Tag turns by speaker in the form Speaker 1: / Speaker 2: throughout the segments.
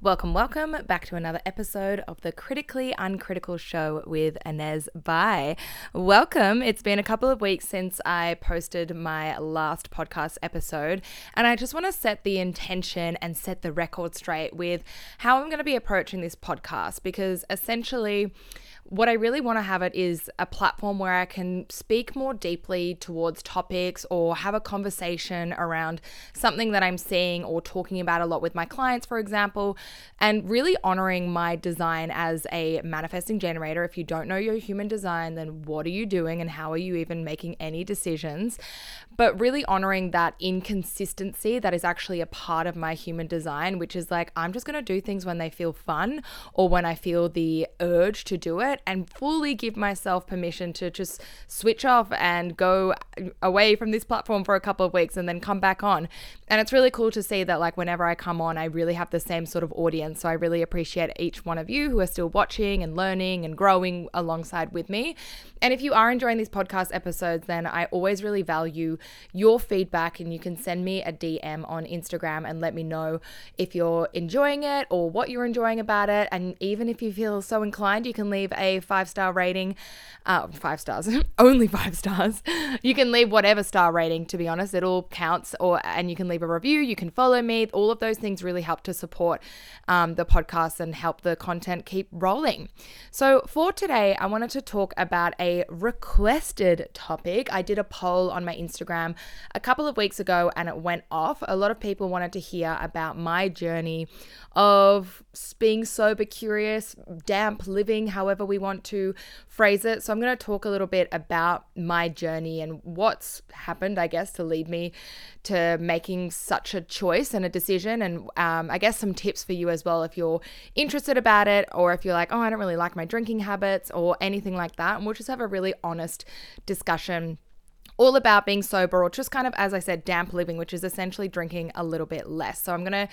Speaker 1: Welcome, welcome back to another episode of the Critically Uncritical Show with Inez Bai. Welcome. It's been a couple of weeks since I posted my last podcast episode, and I just want to set the intention and set the record straight with how I'm going to be approaching this podcast because essentially, what I really want to have it is a platform where I can speak more deeply towards topics or have a conversation around something that I'm seeing or talking about a lot with my clients, for example, and really honoring my design as a manifesting generator. If you don't know your human design, then what are you doing and how are you even making any decisions? But really honoring that inconsistency that is actually a part of my human design, which is like, I'm just going to do things when they feel fun or when I feel the urge to do it and fully give myself permission to just switch off and go away from this platform for a couple of weeks and then come back on. And it's really cool to see that, like, whenever I come on, I really have the same sort of audience. So I really appreciate each one of you who are still watching and learning and growing alongside with me. And if you are enjoying these podcast episodes, then I always really value your feedback. And you can send me a DM on Instagram and let me know if you're enjoying it or what you're enjoying about it. And even if you feel so inclined, you can leave a five star rating. Uh, five stars, only five stars. You can leave whatever star rating, to be honest, it all counts. Or and you can leave a review. You can follow me. All of those things really help to support um, the podcast and help the content keep rolling. So for today, I wanted to talk about a requested topic. I did a poll on my Instagram a couple of weeks ago, and it went off. A lot of people wanted to hear about my journey of being sober curious, damp living, however we want to phrase it. So, I'm going to talk a little bit about my journey and what's happened, I guess, to lead me to making such a choice and a decision. And um, I guess some tips for you as well if you're interested about it or if you're like, oh, I don't really like my drinking habits or anything like that. And we'll just have a really honest discussion all about being sober or just kind of, as I said, damp living, which is essentially drinking a little bit less. So I'm going to,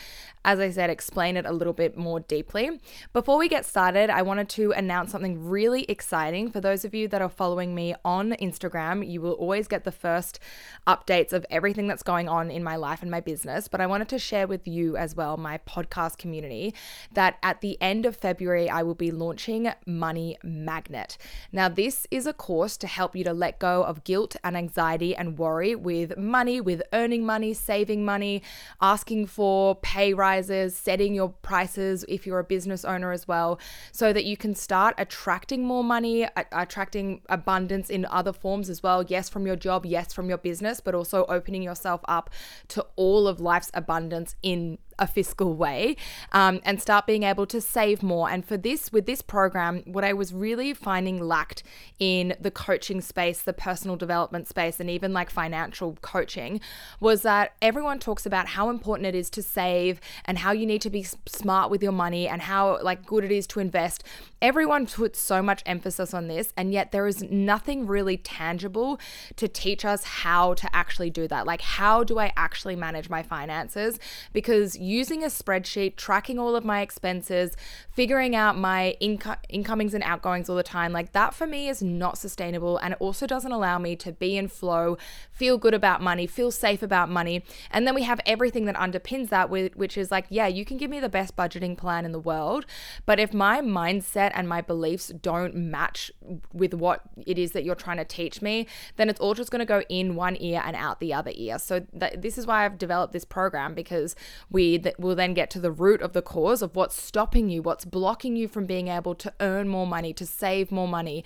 Speaker 1: as I said, explain it a little bit more deeply. Before we get started, I wanted to announce something really exciting. For those of you that are following me on Instagram, you will always get the first updates of everything that's going on in my life and my business. But I wanted to share with you as well, my podcast community, that at the end of February, I will be launching Money Magnet. Now, this is a course to help you to let go of guilt and anxiety anxiety and worry with money, with earning money, saving money, asking for pay rises, setting your prices if you're a business owner as well, so that you can start attracting more money, attracting abundance in other forms as well. Yes, from your job, yes, from your business, but also opening yourself up to all of life's abundance in a fiscal way um, and start being able to save more. And for this, with this program, what I was really finding lacked in the coaching space, the personal development space, and even like financial coaching was that everyone talks about how important it is to save and how you need to be smart with your money and how like good it is to invest. Everyone puts so much emphasis on this, and yet there is nothing really tangible to teach us how to actually do that. Like, how do I actually manage my finances? Because using a spreadsheet, tracking all of my expenses, figuring out my inco- incomings and outgoings all the time, like that for me is not sustainable. And it also doesn't allow me to be in flow, feel good about money, feel safe about money. And then we have everything that underpins that, which is like, yeah, you can give me the best budgeting plan in the world. But if my mindset and my beliefs don't match with what it is that you're trying to teach me, then it's all just going to go in one ear and out the other ear. So th- this is why I've developed this program because we that will then get to the root of the cause of what's stopping you, what's blocking you from being able to earn more money, to save more money,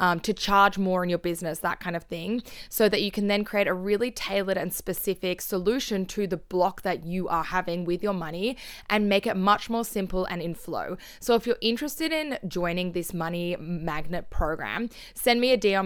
Speaker 1: um, to charge more in your business, that kind of thing, so that you can then create a really tailored and specific solution to the block that you are having with your money and make it much more simple and in flow. So if you're interested in joining this money magnet program, send me a DM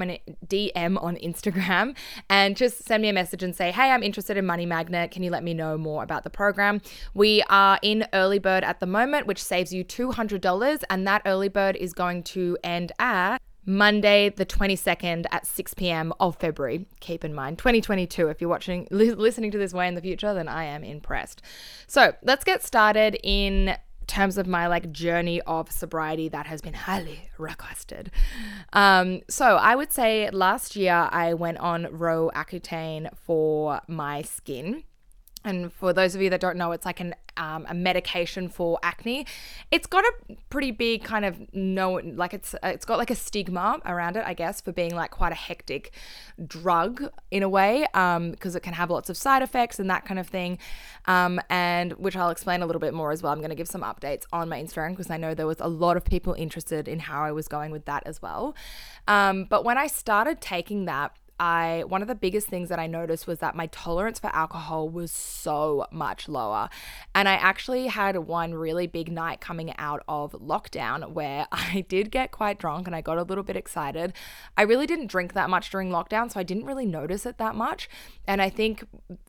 Speaker 1: DM on Instagram and just send me a message and say, hey, I'm interested in Money Magnet. Can you let me know more about the program? We are in early bird at the moment, which saves you $200, and that early bird is going to end at Monday, the 22nd at 6 p.m. of February. Keep in mind, 2022. If you're watching, li- listening to this way in the future, then I am impressed. So let's get started in terms of my like journey of sobriety that has been highly requested. Um, so I would say last year I went on Roaccutane for my skin and for those of you that don't know, it's like an um, a medication for acne. It's got a pretty big kind of no, like it's it's got like a stigma around it, I guess, for being like quite a hectic drug in a way, because um, it can have lots of side effects and that kind of thing, um, and which I'll explain a little bit more as well. I'm going to give some updates on my Instagram because I know there was a lot of people interested in how I was going with that as well. Um, but when I started taking that I one of the biggest things that I noticed was that my tolerance for alcohol was so much lower. And I actually had one really big night coming out of lockdown where I did get quite drunk and I got a little bit excited. I really didn't drink that much during lockdown, so I didn't really notice it that much. And I think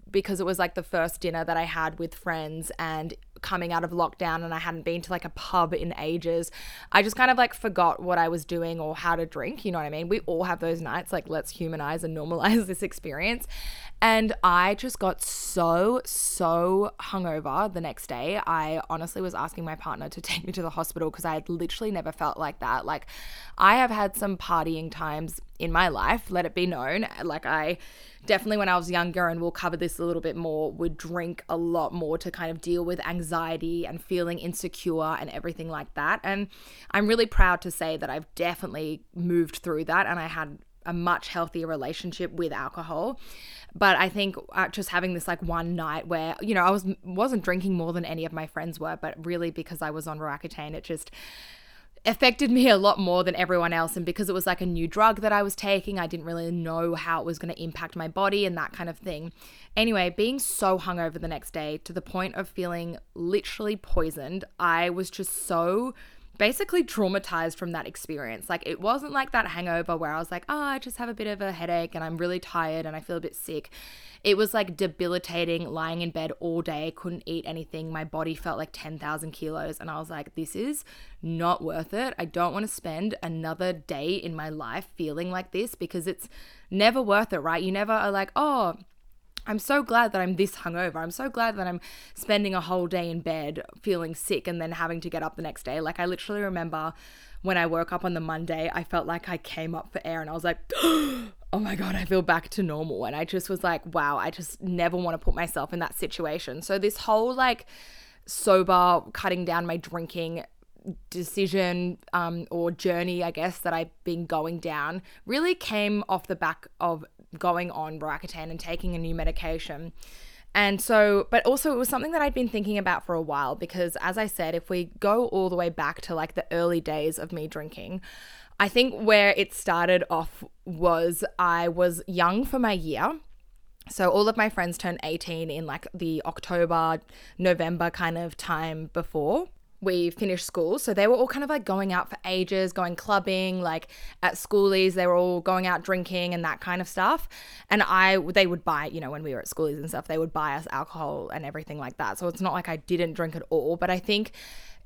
Speaker 1: because it was like the first dinner that I had with friends and coming out of lockdown and I hadn't been to like a pub in ages. I just kind of like forgot what I was doing or how to drink. You know what I mean? We all have those nights. Like, let's humanize and normalize this experience. And I just got so, so hungover the next day. I honestly was asking my partner to take me to the hospital because I had literally never felt like that. Like, I have had some partying times in my life, let it be known. Like, I definitely when I was younger, and we'll cover this a little bit more, would drink a lot more to kind of deal with anxiety and feeling insecure and everything like that. And I'm really proud to say that I've definitely moved through that and I had a much healthier relationship with alcohol but i think uh, just having this like one night where you know i was wasn't drinking more than any of my friends were but really because i was on roaccutane it just affected me a lot more than everyone else. And because it was like a new drug that I was taking, I didn't really know how it was going to impact my body and that kind of thing. Anyway, being so hungover the next day to the point of feeling literally poisoned, I was just so basically traumatized from that experience. Like it wasn't like that hangover where I was like, oh, I just have a bit of a headache and I'm really tired and I feel a bit sick. It was like debilitating, lying in bed all day, couldn't eat anything. My body felt like 10,000 kilos. And I was like, this is not worth it. I don't want to spend another day in my life feeling like this because it's never worth it, right? You never are like, oh, I'm so glad that I'm this hungover. I'm so glad that I'm spending a whole day in bed feeling sick and then having to get up the next day. Like, I literally remember when I woke up on the Monday, I felt like I came up for air and I was like, oh my God, I feel back to normal. And I just was like, wow, I just never want to put myself in that situation. So, this whole like sober, cutting down my drinking decision um, or journey, I guess, that I've been going down really came off the back of going on Roaccutane and taking a new medication. And so, but also it was something that I'd been thinking about for a while because, as I said, if we go all the way back to like the early days of me drinking, I think where it started off was I was young for my year. So all of my friends turned 18 in like the October, November kind of time before we finished school. So they were all kind of like going out for ages, going clubbing, like at schoolies, they were all going out drinking and that kind of stuff. And I, they would buy, you know, when we were at schoolies and stuff, they would buy us alcohol and everything like that. So it's not like I didn't drink at all, but I think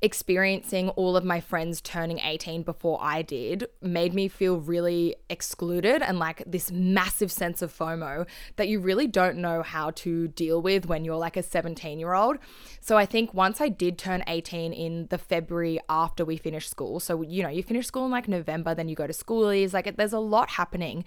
Speaker 1: experiencing all of my friends turning 18 before I did made me feel really excluded and like this massive sense of FOMO that you really don't know how to deal with when you're like a 17 year old. So I think once I did turn 18 in the February after we finished school, so you know, you finish school in like November, then you go to schoolies, like there's a lot happening.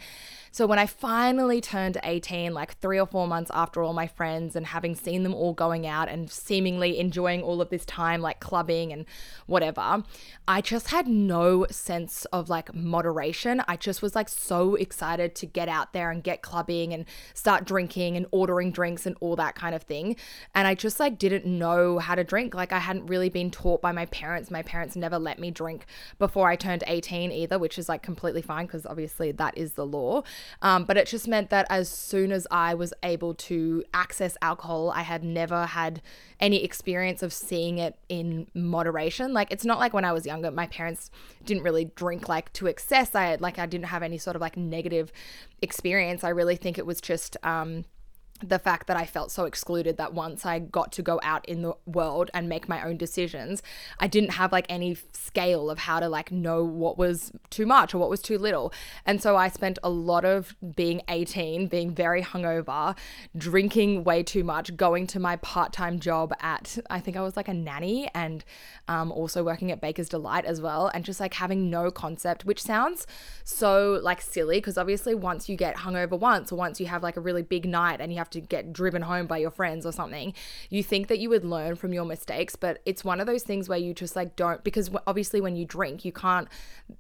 Speaker 1: So when I finally turned 18, like three or four months after all my friends and having seen them all going out and seemingly enjoying all of this time, like clubbing and whatever, I just had no sense of like moderation. I just was like so excited to get out there and get clubbing and start drinking and ordering drinks and all that kind of thing. And I just like didn't know how to drink. Like I hadn't really been taught by my parents. My parents never let me drink before I turned 18 either, which is like completely fine because obviously that is the law. Um, but it just meant that as soon as I was able to access alcohol, I had never had any experience of seeing it in moderation. Like it's not like when I was younger, my parents didn't really drink like to excess. I like I didn't have any sort of like negative experience. I really think it was just um the fact that I felt so excluded that once I got to go out in the world and make my own decisions, I didn't have like any scale of how to like know what was too much or what was too little. And so I spent a lot of being 18, being very hungover, drinking way too much, going to my part time job at, I think I was like a nanny and um, also working at Baker's Delight as well, and just like having no concept, which sounds so like silly because obviously once you get hungover once or once you have like a really big night and you have have to get driven home by your friends or something, you think that you would learn from your mistakes, but it's one of those things where you just like don't because obviously when you drink, you can't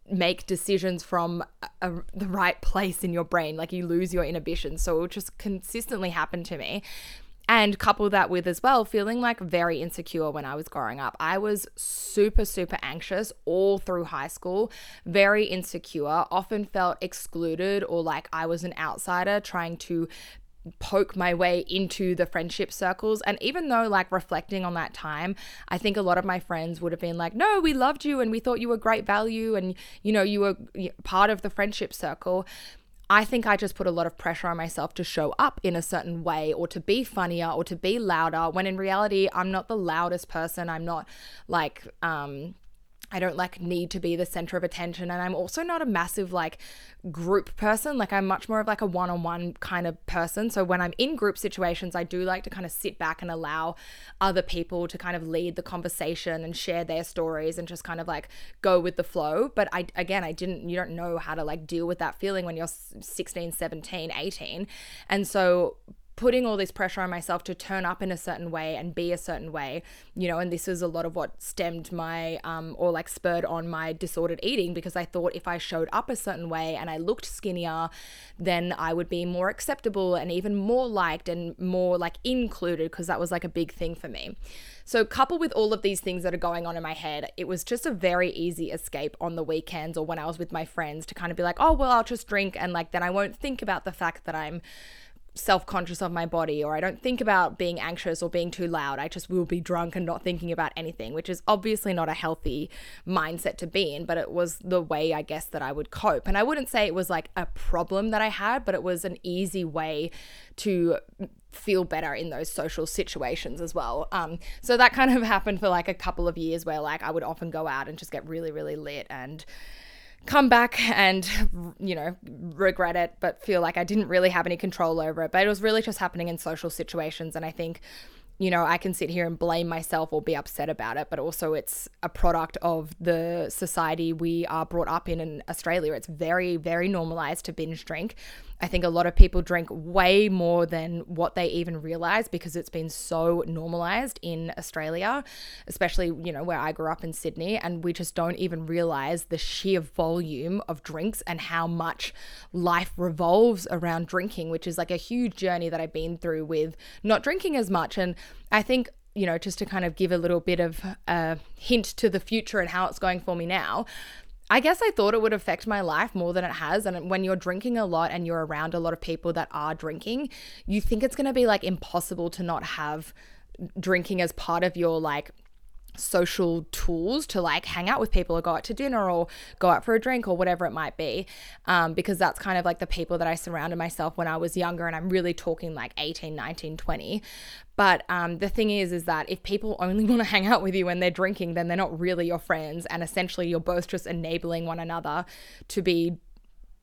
Speaker 1: make decisions from a, a, the right place in your brain. Like you lose your inhibition. So it just consistently happened to me. And couple that with as well, feeling like very insecure when I was growing up. I was super, super anxious all through high school, very insecure, often felt excluded or like I was an outsider trying to poke my way into the friendship circles. And even though, like, reflecting on that time, I think a lot of my friends would have been like, no, we loved you and we thought you were great value and, you know, you were part of the friendship circle. I think I just put a lot of pressure on myself to show up in a certain way or to be funnier or to be louder when in reality I'm not the loudest person. I'm not like um I don't like need to be the center of attention and I'm also not a massive like group person. Like I'm much more of like a one-on-one kind of person. So when I'm in group situations I do like to kind of sit back and allow other people to kind of lead the conversation and share their stories and just kind of like go with the flow. But I again I didn't you don't know how to like deal with that feeling when you're 16 17 18 and so putting all this pressure on myself to turn up in a certain way and be a certain way, you know, and this is a lot of what stemmed my um, or like spurred on my disordered eating because I thought if I showed up a certain way and I looked skinnier, then I would be more acceptable and even more liked and more like included because that was like a big thing for me. So, coupled with all of these things that are going on in my head, it was just a very easy escape on the weekends or when I was with my friends to kind of be like, oh, well, I'll just drink and like then I won't think about the fact that I'm self conscious of my body or I don't think about being anxious or being too loud. I just will be drunk and not thinking about anything, which is obviously not a healthy mindset to be in, but it was the way I guess that I would cope. And I wouldn't say it was like a problem that I had, but it was an easy way to feel better in those social situations as well. Um, so that kind of happened for like a couple of years where like I would often go out and just get really, really lit and come back and you know regret it but feel like I didn't really have any control over it. But it was really just happening in social situations and I think you know, I can sit here and blame myself or be upset about it, but also it's a product of the society we are brought up in in Australia. It's very, very normalized to binge drink. I think a lot of people drink way more than what they even realize because it's been so normalized in Australia, especially, you know, where I grew up in Sydney. And we just don't even realize the sheer volume of drinks and how much life revolves around drinking, which is like a huge journey that I've been through with not drinking as much. And I think you know, just to kind of give a little bit of a hint to the future and how it's going for me now, I guess I thought it would affect my life more than it has. And when you're drinking a lot and you're around a lot of people that are drinking, you think it's going to be like impossible to not have drinking as part of your like social tools to like hang out with people or go out to dinner or go out for a drink or whatever it might be um, because that's kind of like the people that i surrounded myself when i was younger and i'm really talking like 18 19 20 but um, the thing is is that if people only want to hang out with you when they're drinking then they're not really your friends and essentially you're both just enabling one another to be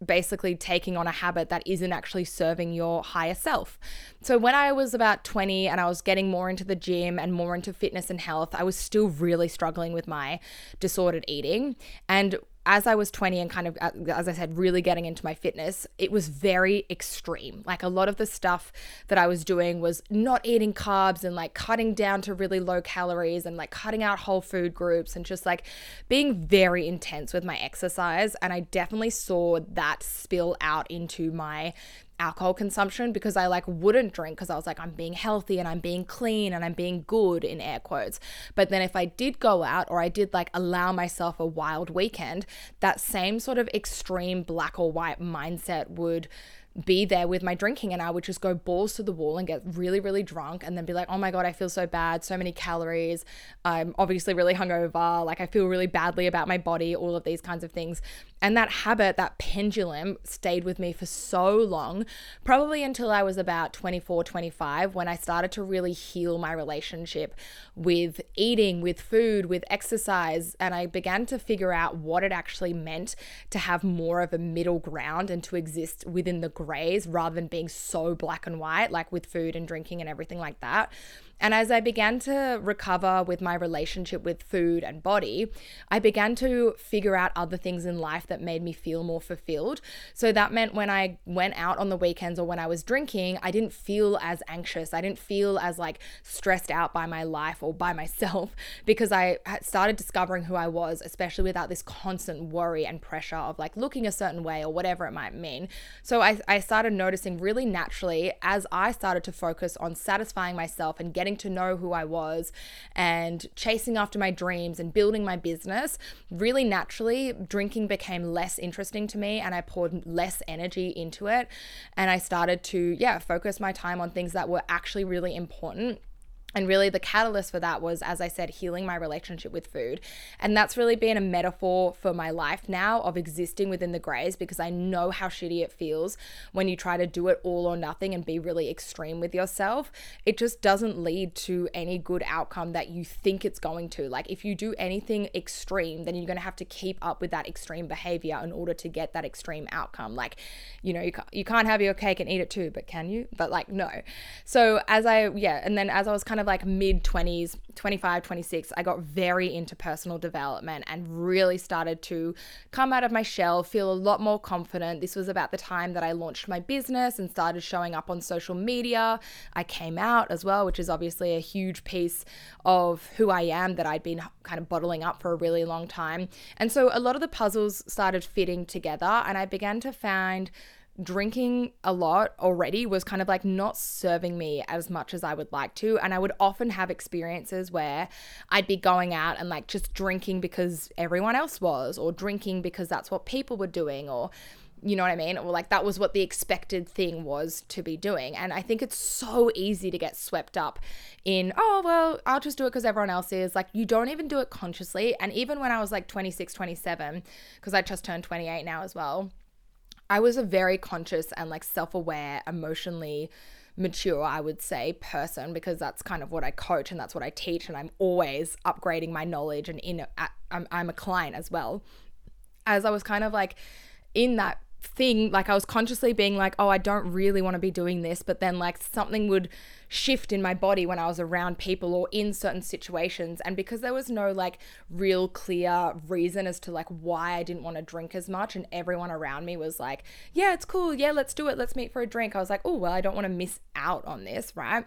Speaker 1: basically taking on a habit that isn't actually serving your higher self. So, when I was about 20 and I was getting more into the gym and more into fitness and health, I was still really struggling with my disordered eating. And as I was 20 and kind of, uh, as I said, really getting into my fitness, it was very extreme. Like a lot of the stuff that I was doing was not eating carbs and like cutting down to really low calories and like cutting out whole food groups and just like being very intense with my exercise. And I definitely saw that spill out into my alcohol consumption because I like wouldn't drink because I was like, I'm being healthy and I'm being clean and I'm being good in air quotes. But then if I did go out or I did like allow myself a wild weekend, that same sort of extreme black or white mindset would be there with my drinking and I would just go balls to the wall and get really, really drunk and then be like, oh my God, I feel so bad, so many calories. I'm obviously really hungover. Like I feel really badly about my body, all of these kinds of things. And that habit, that pendulum stayed with me for so long, probably until I was about 24, 25, when I started to really heal my relationship with eating, with food, with exercise. And I began to figure out what it actually meant to have more of a middle ground and to exist within the grays rather than being so black and white, like with food and drinking and everything like that. And as I began to recover with my relationship with food and body, I began to figure out other things in life that made me feel more fulfilled. So that meant when I went out on the weekends or when I was drinking, I didn't feel as anxious. I didn't feel as like stressed out by my life or by myself because I started discovering who I was, especially without this constant worry and pressure of like looking a certain way or whatever it might mean. So I, I started noticing really naturally as I started to focus on satisfying myself and getting to know who I was and chasing after my dreams and building my business, really naturally, drinking became less interesting to me and I poured less energy into it. And I started to, yeah, focus my time on things that were actually really important and really, the catalyst for that was, as I said, healing my relationship with food. And that's really been a metaphor for my life now of existing within the grays because I know how shitty it feels when you try to do it all or nothing and be really extreme with yourself. It just doesn't lead to any good outcome that you think it's going to. Like, if you do anything extreme, then you're going to have to keep up with that extreme behavior in order to get that extreme outcome. Like, you know, you can't, you can't have your cake and eat it too, but can you? But like, no. So, as I, yeah, and then as I was kind of of like mid 20s, 25, 26, I got very into personal development and really started to come out of my shell, feel a lot more confident. This was about the time that I launched my business and started showing up on social media. I came out as well, which is obviously a huge piece of who I am that I'd been kind of bottling up for a really long time. And so a lot of the puzzles started fitting together, and I began to find drinking a lot already was kind of like not serving me as much as I would like to. And I would often have experiences where I'd be going out and like just drinking because everyone else was, or drinking because that's what people were doing, or you know what I mean? Or like that was what the expected thing was to be doing. And I think it's so easy to get swept up in, oh, well, I'll just do it because everyone else is. Like you don't even do it consciously. And even when I was like 26, 27, because I just turned 28 now as well I was a very conscious and like self aware, emotionally mature, I would say, person because that's kind of what I coach and that's what I teach. And I'm always upgrading my knowledge and in, I'm, I'm a client as well. As I was kind of like in that thing like I was consciously being like oh I don't really want to be doing this but then like something would shift in my body when I was around people or in certain situations. And because there was no like real clear reason as to like why I didn't want to drink as much and everyone around me was like yeah it's cool. Yeah let's do it. Let's meet for a drink. I was like oh well I don't want to miss out on this right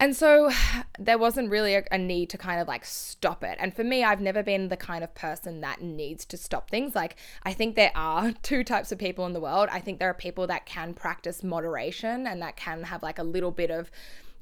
Speaker 1: and so there wasn't really a, a, need to kind of like stop it. And for me, I've never been the kind of person that needs to stop things. Like, I think there are two types of people in the world. I think there are people that can practice moderation and that can have like a little bit of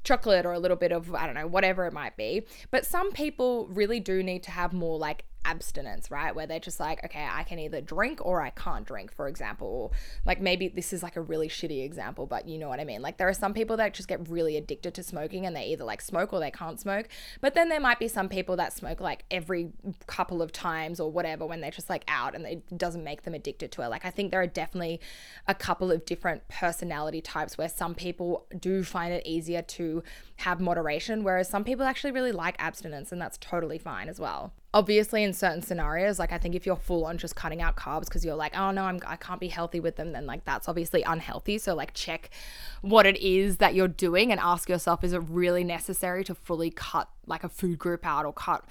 Speaker 1: chocolate or a little bit of, I don't know, whatever it might be. But some people really do need to have more like abstinence, right? Where they're just like, okay, I can either drink or I can't drink, for example. Or like maybe this is like a really shitty example, but you know what I mean. Like there are some people that just get really addicted to smoking and they either like smoke or they can't smoke. But then there might be some people that smoke like every couple of times or whatever when they're just like out and it doesn't make them addicted to it. Like I think there are definitely a couple of different personality types where some people do find it easier to have moderation, whereas some people actually really like abstinence and that's totally fine as well. Obviously in certain scenarios like i think if you're full on just cutting out carbs because you're like oh no I'm, i can't be healthy with them then like that's obviously unhealthy. So like check what it is that you're doing and ask yourself is it really necessary to fully cut like a food group out or cut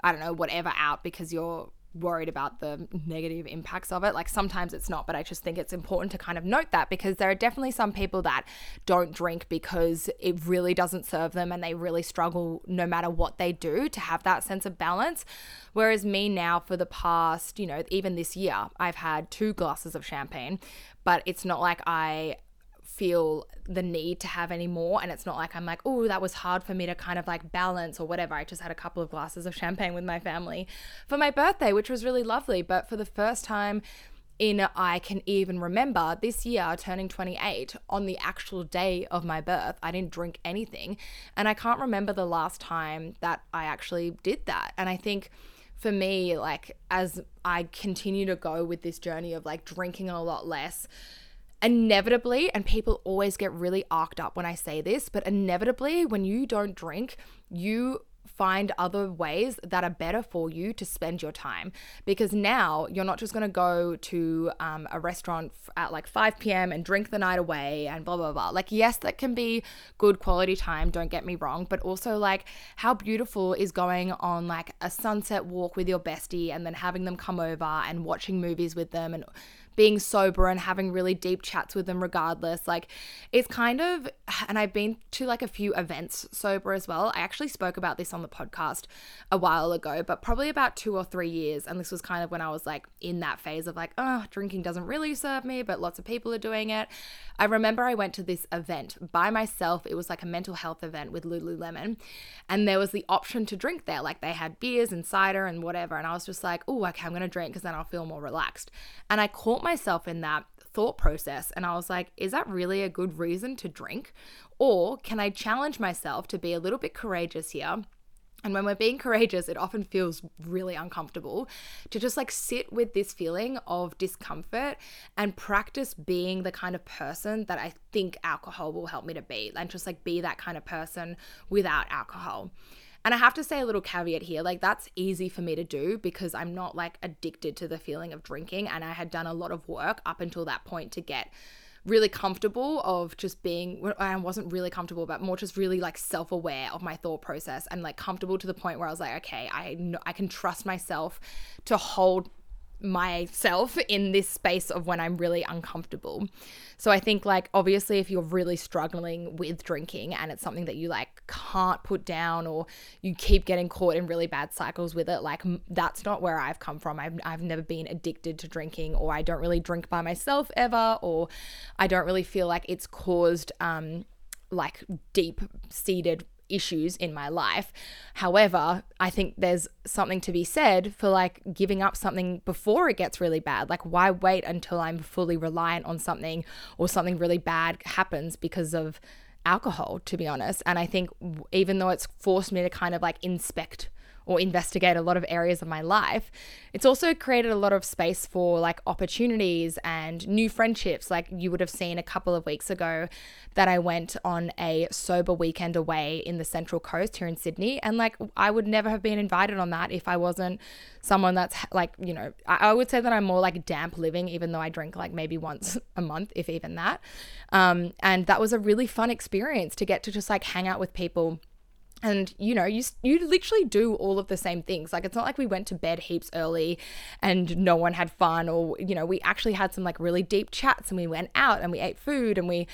Speaker 1: i don't know whatever out because you're worried about the negative impacts of it. Like sometimes it's not, but I just think it's important to kind of note that because there are definitely some people that don't drink because it really doesn't serve them and they really struggle no matter what they do to have that sense of balance. Whereas me now, for the past, you know, even this year, I've had two glasses of champagne, but it's not like I feel the need to have any more. And it's not like I'm like, oh, that was hard for me to kind of like balance or whatever. I just had a couple of glasses of champagne with my family for my birthday, which was really lovely. But for the first time, in I can even remember this year turning 28 on the actual day of my birth I didn't drink anything and I can't remember the last time that I actually did that and I think for me like as I continue to go with this journey of like drinking a lot less inevitably, and people always get really arced up when I say this, but inevitably, when you don't drink, you find other ways that are better for you to spend your time because now you're not just going to go to um, a restaurant at like 5 p.m. and drink the night away and blah, blah, blah. Like, yes, that can be good quality time, don't get me wrong, but also like how beautiful is going on like a sunset walk with your bestie and then having them come over and watching movies with them and being sober and having really deep chats with them regardless. Like it's kind of and I've been to like a few events sober as well. I actually spoke about this on the podcast a while ago, but probably about 2 or 3 years and this was kind of when I was like in that phase of like, oh, drinking doesn't really serve me, but lots of people are doing it. I remember I went to this event by myself. It was like a mental health event with Lululemon and there was the option to drink there. Like they had beers and cider and whatever and I was just like, "Oh, okay, I'm going to drink because then I'll feel more relaxed." And I caught myself in that thought process and I was like, is that really a good reason to drink? Or can I challenge myself to be a little bit courageous here? And when we're being courageous, it often feels really uncomfortable to just like sit with this feeling of discomfort and practice being the kind of person that I think alcohol will help me to be, and just like be that kind of person without alcohol. And I have to say a little caveat here like, that's easy for me to do because I'm not like addicted to the feeling of drinking. And I had done a lot of work up until that point to get really comfortable of just being I wasn't really comfortable but more just really like self-aware of my thought process and like comfortable to the point where I was like okay I know I can trust myself to hold myself in this space of when I'm really uncomfortable. So I think like obviously if you're really struggling with drinking and it's something that you like can't put down or you keep getting caught in really bad cycles with it, like that's not where I've come from. I've I've never been addicted to drinking or I don't really drink by myself ever or I don't really feel like it's caused um like deep seated issues in my life. However, I think there's something to be said for like giving up something before it gets really bad. Like, why wait until I'm fully reliant on something or something really bad happens because of alcohol, to be honest? And I think even though it's forced me to kind of like inspect or investigate a lot of areas of my life. It's also created a lot of space for like opportunities and new friendships. Like you would have seen a couple of weeks ago that I went on a sober weekend away in the Central Coast here in Sydney. And like I would never have been invited on that if I wasn't someone that's like, you know, I, would say that I'm more like damp living, even though I drink like maybe once a month, if even that. Um, and that was a really fun experience to get to just like hang out with people and you know you you literally do all of the same things. Like it's not like we went to bed heaps early and no one had fun or you know we actually had some like really deep chats and we went out and we ate food and we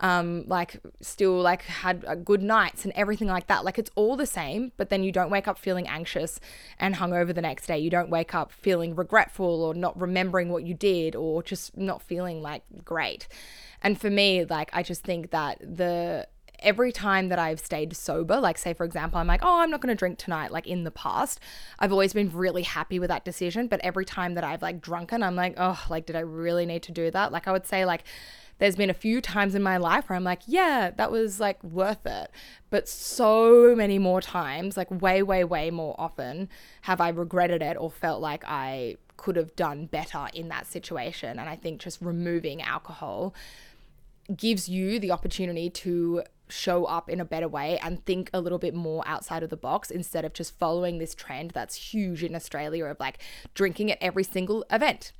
Speaker 1: um like still like had uh, good nights and everything like that. Like it's all the same but then you don't wake up feeling anxious and hungover the next day. You don't wake up feeling regretful or not remembering what you did or just not feeling like great. And for me like i just think that the every time that I've stayed sober, like say for example, I'm like, oh, I'm not going to drink tonight, like in the past, I've always been really happy with that decision. But every time that I've like drunken, I'm like, oh, like, did I really need to do that? Like, I would say, like, there's been a few times in my life where I'm like, yeah, that was like worth it. But so many more times, like way, way, way more often, have I regretted it or felt like I could have done better in that situation. And I think just removing alcohol gives you the opportunity to show up in a better way and think a little bit more outside of the box instead of just following this trend that's huge in Australia of like drinking at every single event.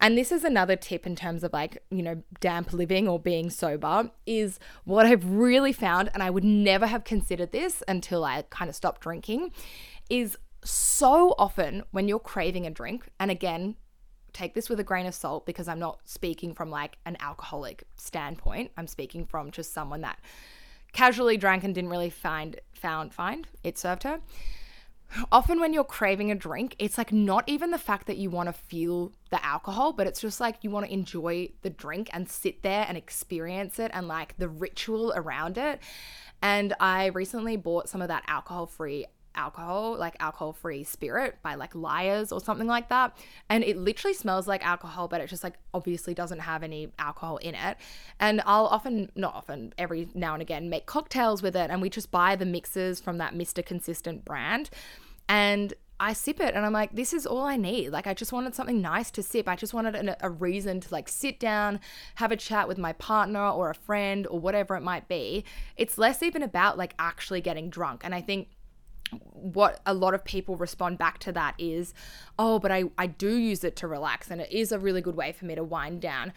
Speaker 1: And this is another tip in terms of like, you know, damp living or being sober is what I've really found, and I would never have considered this until I kind of stopped drinking, is so often when you're craving a drink, and again, take this with a grain of salt because I'm not speaking from like an alcoholic standpoint. I'm speaking from just someone that casually drank and didn't really find found find it served her. Often when you're craving a drink, it's like not even the fact that you want to feel the alcohol, but it's just like you want to enjoy the drink and sit there and experience it and like the ritual around it. And I recently bought some of that alcohol free alcohol, like alcohol free spirit by like Lyre's or something like that. And it literally smells like alcohol, but it just like obviously doesn't have any alcohol in it. And I'll often, not often, every now and again make cocktails with it. And we just buy the mixes from that Mr. Consistent brand. And I sip it and I'm like, this is all I need. Like, I just wanted something nice to sip. I just wanted an, a reason to like sit down, have a chat with my partner or a friend or whatever it might be. It's less even about like actually getting drunk. And I think what a lot of people respond back to that is, oh, but I, I do use it to relax and it is a really good way for me to wind down.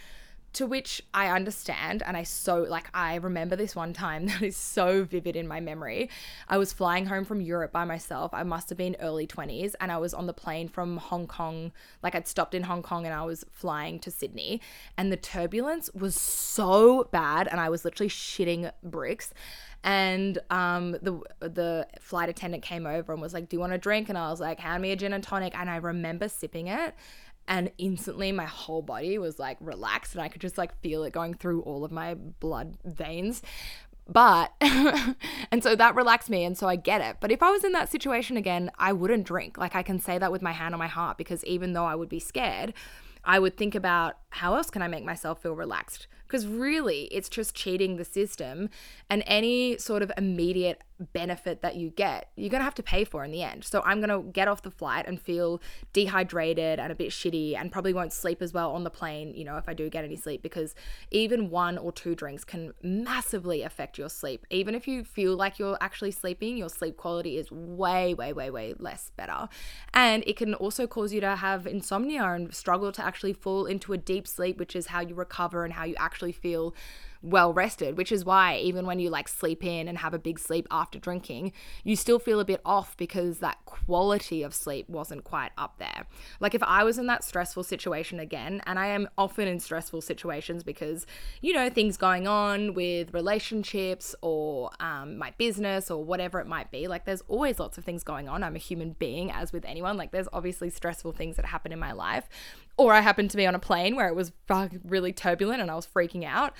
Speaker 1: To which I understand, and I so like I remember this one time that is so vivid in my memory. I was flying home from Europe by myself. I must have been early 20s, and I was on the plane from Hong Kong. Like I'd stopped in Hong Kong and I was flying to Sydney, and the turbulence was so bad, and I was literally shitting bricks and um, the the flight attendant came over and was like, "Do you want a drink?" And I was like, "Hand me a gin and tonic." And I remember sipping it, and instantly my whole body was like relaxed, and I could just like feel it going through all of my blood veins. But and so that relaxed me, and so I get it. But if I was in that situation again, I wouldn't drink. Like I can say that with my hand on my heart because even though I would be scared, I would think about how else can I make myself feel relaxed? Because really, it's just cheating the system. And any sort of immediate benefit that you get, you're going to have to pay for in the end. So I'm going to get off the flight and feel dehydrated and a bit shitty and probably won't sleep as well on the plane, you know, if I do get any sleep, because even one or two drinks can massively affect your sleep. Even if you feel like you're actually sleeping, your sleep quality is way, way, way, way less better. And it can also cause you to have insomnia and struggle to actually fall into a deep sleep, which is how you recover and how you actually feel well rested, which is why even when you like sleep in and have a big sleep after drinking, you still feel a bit off because that quality of sleep wasn't quite up there. Like if I was in that stressful situation again, and I am often in stressful situations because, you know, things going on with relationships or um, my business or whatever it might be, like there's always lots of things going on. I'm a human being, as with anyone. Like there's obviously stressful things that happen in my life. Or I happened to be on a plane where it was really turbulent and I was freaking out.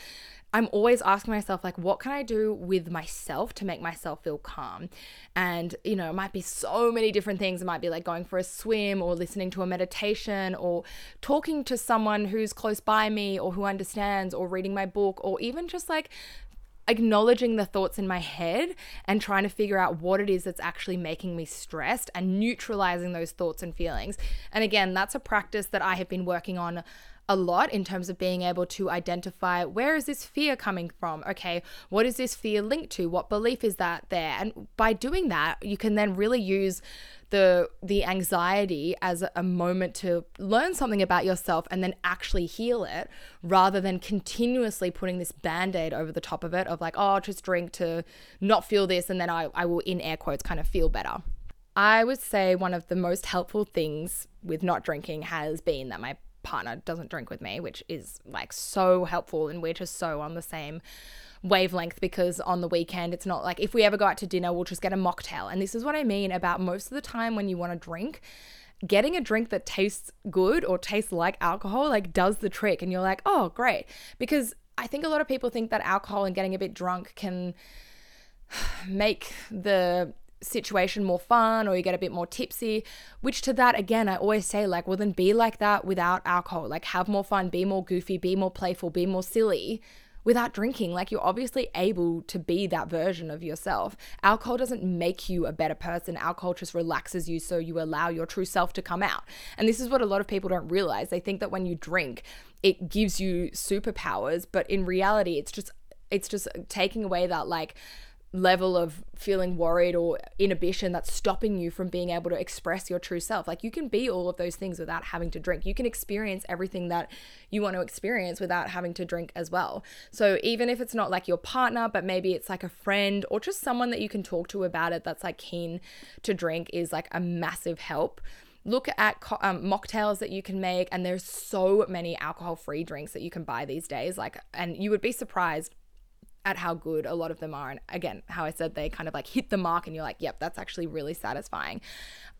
Speaker 1: I'm always asking myself, like, what can I do with myself to make myself feel calm? And, you know, it might be so many different things. It might be like going for a swim or listening to a meditation or talking to someone who's close by me or who understands or reading my book or even just like acknowledging the thoughts in my head and trying to figure out what it is that's actually making me stressed and neutralizing those thoughts and feelings. And again, that's a practice that I have been working on a lot in terms of being able to identify where is this fear coming from? Okay, what is this fear linked to? What belief is that there? And by doing that, you can then really use the the anxiety as a moment to learn something about yourself and then actually heal it rather than continuously putting this band-aid over the top of it of like, oh, just drink to not feel this and then I, I will in air quotes kind of feel better. I would say one of the most helpful things with not drinking has been that my partner doesn't drink with me, which is like so helpful. And we're just so on the same wavelength because on the weekend, it's not like if we ever go out to dinner, we'll just get a mocktail. And this is what I mean about most of the time when you want to drink. Getting a drink that tastes good or tastes like alcohol like does the trick and you're like, "Oh, great." Because I think a lot of people think that alcohol and getting a bit drunk can make the situation more fun or you get a bit more tipsy which to that again i always say like well then be like that without alcohol. Like have more fun be more goofy be more playful be more silly without drinking. Like you're obviously able to be that version of yourself. Alcohol doesn't make you a better person. Alcohol just relaxes you so you allow your true self to come out. And this is what a lot of people don't realize. They think that when you drink it gives you superpowers but in reality it's just it's just taking away that like level of feeling worried or inhibition that's stopping you from being able to express your true self. Like you can be all of those things without having to drink. You can experience everything that you want to experience without having to drink as well. So even if it's not like your partner, but maybe it's like a friend or just someone that you can talk to about it that's like keen to drink is like a massive help look at um, mocktails that you can make and there's so many alcohol free drinks that you can buy these days like and you would be surprised at how good a lot of them are. And again, how I said they kind of like hit the mark and you're like, yep, that's actually really satisfying.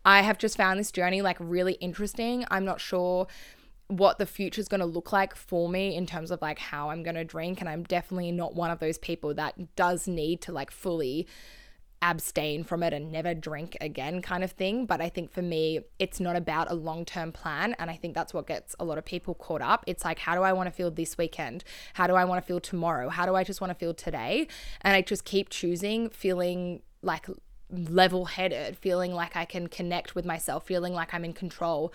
Speaker 1: I have just found this journey like really interesting. I'm not sure what the future is going to look like for me in terms of like how I'm going to drink. And I'm definitely not one of those people that does need to like fully abstain from it and never drink again kind of thing. But I think for me, it's not about a long term plan. And I think that's what gets a lot of people caught up. It's like, how do I want to feel this weekend? How do I want to feel tomorrow? How do I just want to feel today? And I just keep choosing feeling like level headed, feeling like I can connect with myself, feeling like I'm in control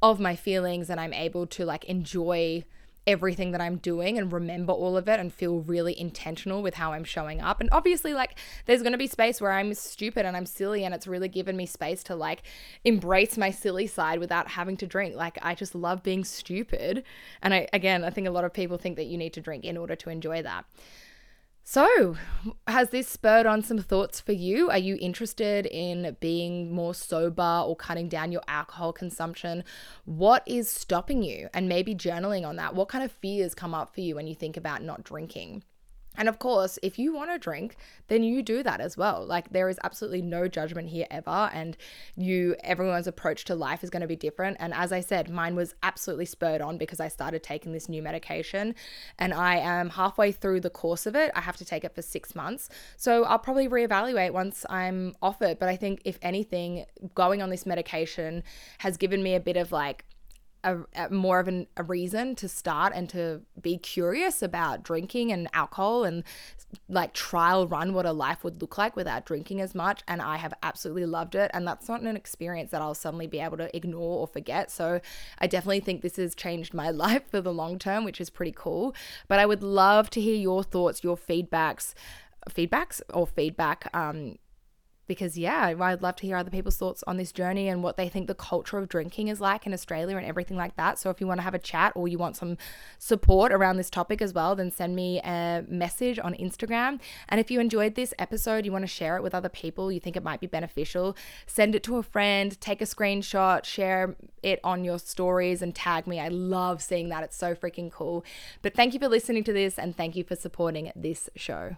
Speaker 1: of my feelings and I'm able to like enjoy everything that I'm doing and remember all of it and feel really intentional with how I'm showing up. And obviously, like, there's going to be space where I'm stupid and I'm silly, and it's really given me space to like embrace my silly side without having to drink. Like, I just love being stupid. And I, again, I think a lot of people think that you need to drink in order to enjoy that. So, has this spurred on some thoughts for you? Are you interested in being more sober or cutting down your alcohol consumption? What is stopping you? And maybe journaling on that. What kind of fears come up for you when you think about not drinking? And of course, if you want to drink, then you do that as well. Like there is absolutely no judgment here ever and you everyone's approach to life is going to be different. And as I said, mine was absolutely spurred on because I started taking this new medication and I am halfway through the course of it. I have to take it for 6 months. So I'll probably reevaluate once I'm off it, but I think if anything, going on this medication has given me a bit of like a, a, more of an, a reason to start and to be curious about drinking and alcohol and like trial run what a life would look like without drinking as much. And I have absolutely loved it. And that's not an experience that I'll suddenly be able to ignore or forget. So I definitely think this has changed my life for the long term which is pretty cool. But I would love to hear your thoughts your feedbacks feedbacks or feedback um because yeah, I'd love to hear other people's thoughts on this journey and what they think the culture of drinking is like in Australia and everything like that. So if you want to have a chat or you want some support around this topic as well, then send me a message on Instagram. And if you enjoyed this episode, you want to share it with other people, you think it might be beneficial, send it to a friend, take a screenshot, share it on your stories and tag me. I love seeing that. It's so freaking cool. But thank you for listening to this and thank you for supporting this show.